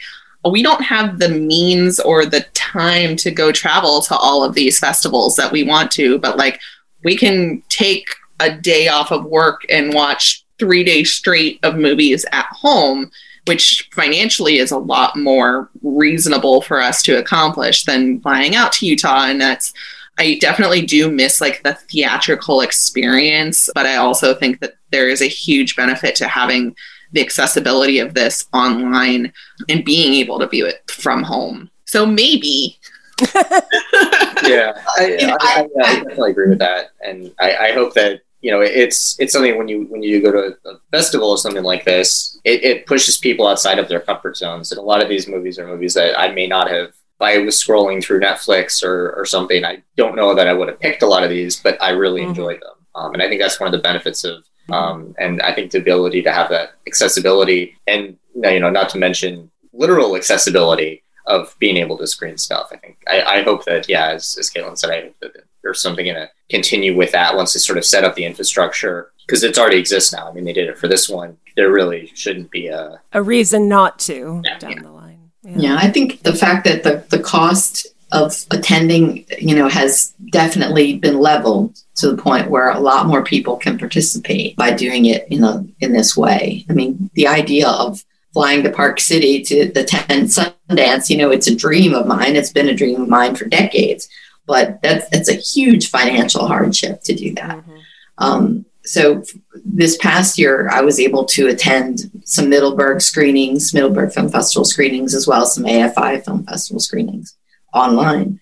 we don't have the means or the time to go travel to all of these festivals that we want to, but like, we can take a day off of work and watch three days straight of movies at home which financially is a lot more reasonable for us to accomplish than flying out to Utah. And that's, I definitely do miss like the theatrical experience, but I also think that there is a huge benefit to having the accessibility of this online and being able to view it from home. So maybe. yeah, I, I, I, I definitely agree with that, and I, I hope that you know it's it's something when you when you go to a festival or something like this, it, it pushes people outside of their comfort zones, and a lot of these movies are movies that I may not have. If I was scrolling through Netflix or, or something, I don't know that I would have picked a lot of these, but I really Mhm. enjoyed them, um, and I think that's one of the benefits of um, and I think the ability to have that accessibility, and you know, not to mention literal accessibility of being able to screen stuff. I think I, I hope that yeah, as, as Caitlin said, I hope that there's something going to continue with that once they sort of set up the infrastructure because it's already exists now. I mean, they did it for this one. There really shouldn't be a A reason not to Yeah. down the line. Yeah, I think the fact that the, the cost of attending, you know, has definitely been leveled to the point where a lot more people can participate by doing it in a, in this way. I mean, the idea of flying to Park City to the 10 Sundance, you know, it's a dream of mine. It's been a dream of mine for decades, but that's it's a huge financial hardship to do that. Mhm. Um, so f- this past year, I was able to attend some Middleburg screenings, Middleburg Film Festival screenings, as well as some AFI Film Festival screenings online,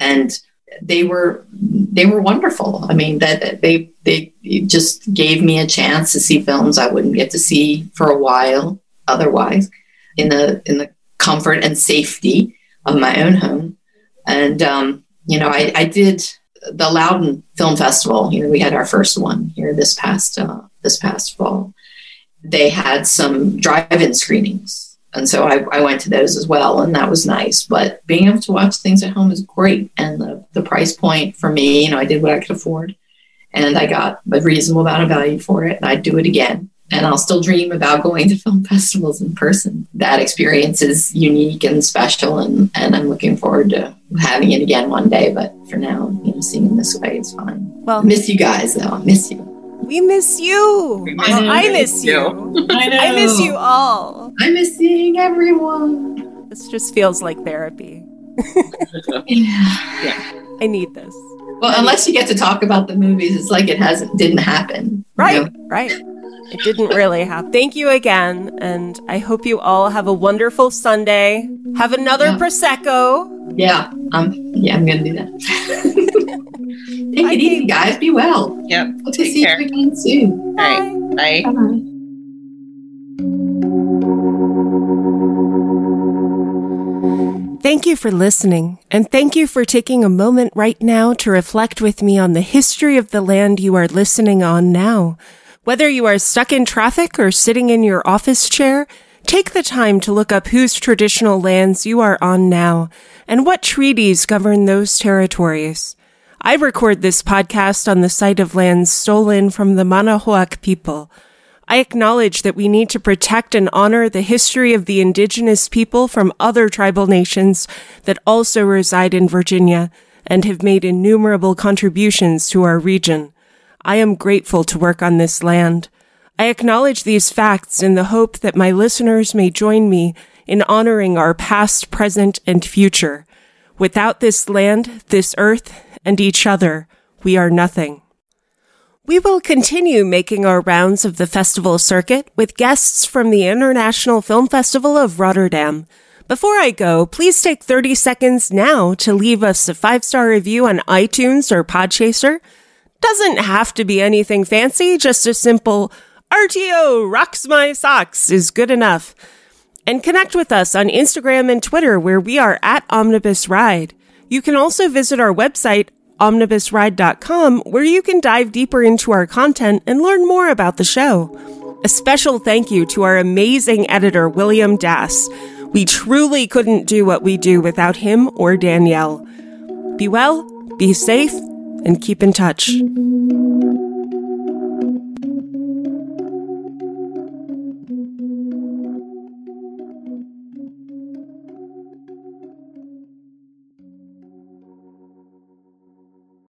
and they were they were wonderful. I mean, that that they they just gave me a chance to see films I wouldn't get to see for a while otherwise, in the in the comfort and safety of my own home, and um, you know, I, I did the Loudoun Film Festival. You know, we had our first one here this past uh, this past fall. They had some drive-in screenings, and so I, I went to those as well, and that was nice. But being able to watch things at home is great, and the the price point for me, you know, I did what I could afford, and I got a reasonable amount of value for it, and I'd do it again. And I'll still dream about going to film festivals in person. That experience is unique and special, and, and I'm looking forward to having it again one day. But for now, you know, seeing it this way is fine. Well, I miss you guys, though. I miss you. we miss you. We Well, I miss you. I know. I miss you all. I miss seeing everyone. This just feels like therapy. Yeah. I need this. Well, unless you get to talk about the movies, it's like it hasn't didn't happen. Right, you know? right. It didn't really happen. Thank you again, and I hope you all have a wonderful Sunday. Have another Yeah. prosecco. Yeah. Um. Yeah, I'm gonna do that. Take it easy, guys. Be well. Yep. Hope to see care. you again soon. All right. Bye. Bye. Thank you for listening, and thank you for taking a moment right now to reflect with me on the history of the land you are listening on now. Whether you are stuck in traffic or sitting in your office chair, take the time to look up whose traditional lands you are on now and what treaties govern those territories. I record this podcast on the site of lands stolen from the Manahoac people. I acknowledge that we need to protect and honor the history of the indigenous people from other tribal nations that also reside in Virginia and have made innumerable contributions to our region. I am grateful to work on this land. I acknowledge these facts in the hope that my listeners may join me in honoring our past, present, and future. Without this land, this earth, and each other, we are nothing. We will continue making our rounds of the festival circuit with guests from the International Film Festival of Rotterdam. Before I go, please take 30 seconds now to leave us a five star review on iTunes or Podchaser. Doesn't have to be anything fancy, just a simple RTO rocks my socks is good enough. And connect with us on Instagram and Twitter where we are at Omnibus Ride. You can also visit our website, omnibusride.com, where you can dive deeper into our content and learn more about the show. A special thank you to our amazing editor, William Dass. We truly couldn't do what we do without him or Danielle. Be well, be safe, and keep in touch.